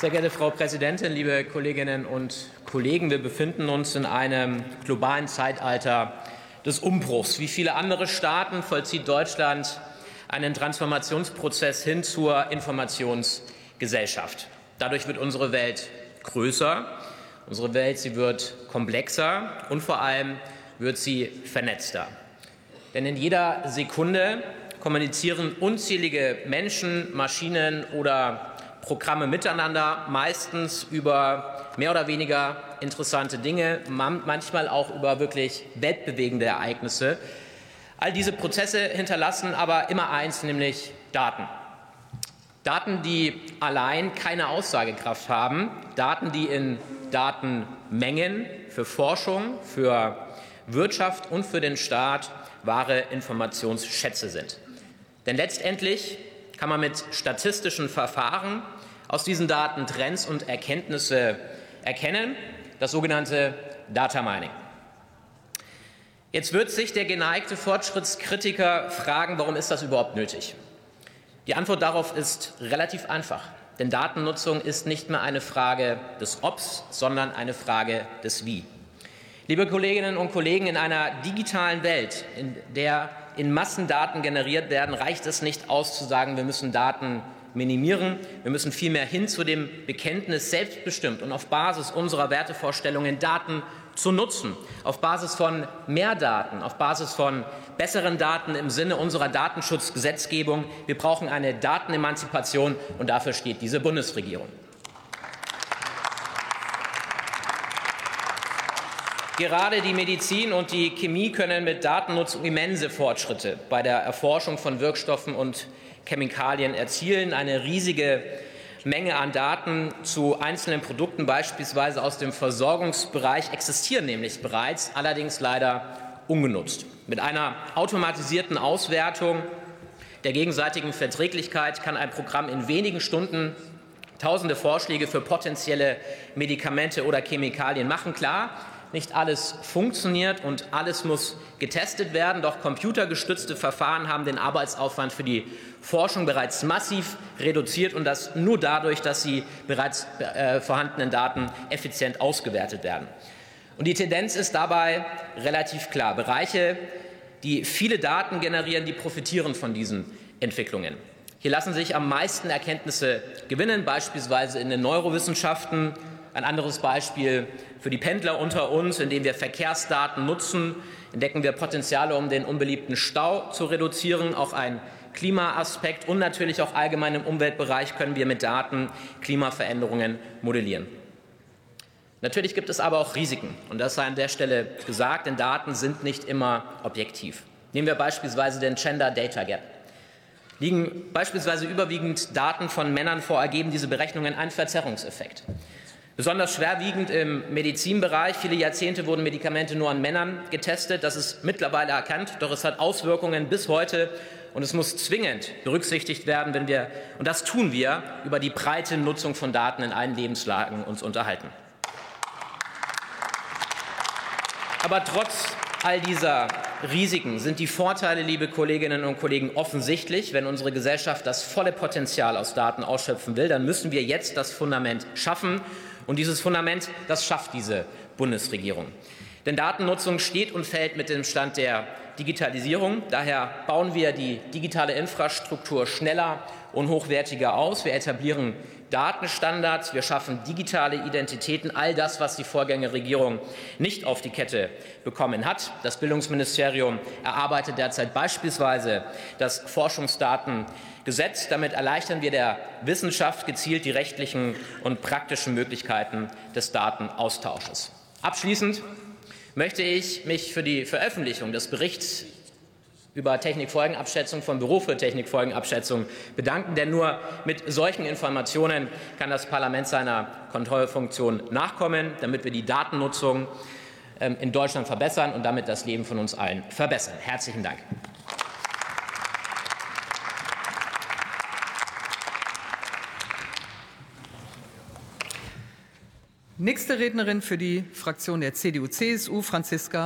Sehr geehrte Frau Präsidentin, liebe Kolleginnen und Kollegen, wir befinden uns in einem globalen Zeitalter des Umbruchs. Wie viele andere Staaten vollzieht Deutschland einen Transformationsprozess hin zur Informationsgesellschaft. Dadurch wird unsere Welt größer, unsere Welt sie wird komplexer und vor allem wird sie vernetzter. Denn in jeder Sekunde kommunizieren unzählige Menschen, Maschinen oder Programme miteinander, meistens über mehr oder weniger interessante Dinge, manchmal auch über wirklich weltbewegende Ereignisse. All diese Prozesse hinterlassen aber immer eins, nämlich Daten. Daten, die allein keine Aussagekraft haben, Daten, die in Datenmengen für Forschung, für Wirtschaft und für den Staat wahre Informationsschätze sind. Denn letztendlich kann man mit statistischen Verfahren aus diesen Daten Trends und Erkenntnisse erkennen, das sogenannte Data Mining. Jetzt wird sich der geneigte Fortschrittskritiker fragen, warum ist das überhaupt nötig? Die Antwort darauf ist relativ einfach, denn Datennutzung ist nicht mehr eine Frage des Obs, sondern eine Frage des Wie. Liebe Kolleginnen und Kollegen, in einer digitalen Welt, in der in Massen Daten generiert werden, reicht es nicht aus zu sagen, wir müssen Daten minimieren. Wir müssen vielmehr hin zu dem Bekenntnis, selbstbestimmt und auf Basis unserer Wertevorstellungen Daten zu nutzen, auf Basis von mehr Daten, auf Basis von besseren Daten im Sinne unserer Datenschutzgesetzgebung. Wir brauchen eine Datenemanzipation, und dafür steht diese Bundesregierung. Gerade die Medizin und die Chemie können mit Datennutzung immense Fortschritte bei der Erforschung von Wirkstoffen und Chemikalien erzielen. Eine riesige Menge an Daten zu einzelnen Produkten, beispielsweise aus dem Versorgungsbereich, existieren nämlich bereits, allerdings leider ungenutzt. Mit einer automatisierten Auswertung der gegenseitigen Verträglichkeit kann ein Programm in wenigen Stunden tausende Vorschläge für potenzielle Medikamente oder Chemikalien machen. Klar, nicht alles funktioniert und alles muss getestet werden. Doch computergestützte Verfahren haben den Arbeitsaufwand für die Forschung bereits massiv reduziert und das nur dadurch, dass sie bereits äh, vorhandenen Daten effizient ausgewertet werden. Und die Tendenz ist dabei relativ klar. Bereiche, die viele Daten generieren, die profitieren von diesen Entwicklungen. Hier lassen sich am meisten Erkenntnisse gewinnen, beispielsweise in den Neurowissenschaften, ein anderes Beispiel für die Pendler unter uns, indem wir Verkehrsdaten nutzen, entdecken wir Potenziale, um den unbeliebten Stau zu reduzieren. Auch ein Klimaaspekt und natürlich auch allgemein im Umweltbereich können wir mit Daten Klimaveränderungen modellieren. Natürlich gibt es aber auch Risiken, und das sei an der Stelle gesagt, denn Daten sind nicht immer objektiv. Nehmen wir beispielsweise den Gender Data Gap. Liegen beispielsweise überwiegend Daten von Männern vor, ergeben diese Berechnungen einen Verzerrungseffekt. Besonders schwerwiegend im Medizinbereich. Viele Jahrzehnte wurden Medikamente nur an Männern getestet. Das ist mittlerweile erkannt, doch es hat Auswirkungen bis heute und es muss zwingend berücksichtigt werden, wenn wir, und das tun wir, über die breite Nutzung von Daten in allen Lebenslagen uns unterhalten. Aber trotz all dieser Risiken sind die Vorteile, liebe Kolleginnen und Kollegen, offensichtlich. Wenn unsere Gesellschaft das volle Potenzial aus Daten ausschöpfen will, dann müssen wir jetzt das Fundament schaffen. Und dieses Fundament, das schafft diese Bundesregierung. Denn Datennutzung steht und fällt mit dem Stand der Digitalisierung. Daher bauen wir die digitale Infrastruktur schneller und hochwertiger aus. Wir etablieren Datenstandards, wir schaffen digitale Identitäten, all das, was die Vorgängerregierung nicht auf die Kette bekommen hat. Das Bildungsministerium erarbeitet derzeit beispielsweise das Forschungsdatengesetz. Damit erleichtern wir der Wissenschaft gezielt die rechtlichen und praktischen Möglichkeiten des Datenaustausches. Abschließend möchte ich mich für die Veröffentlichung des Berichts über Technikfolgenabschätzung vom Büro für Technikfolgenabschätzung bedanken. Denn nur mit solchen Informationen kann das Parlament seiner Kontrollfunktion nachkommen, damit wir die Datennutzung ähm, in Deutschland verbessern und damit das Leben von uns allen verbessern. Herzlichen Dank. Nächste Rednerin für die Fraktion der CDU-CSU, Franziska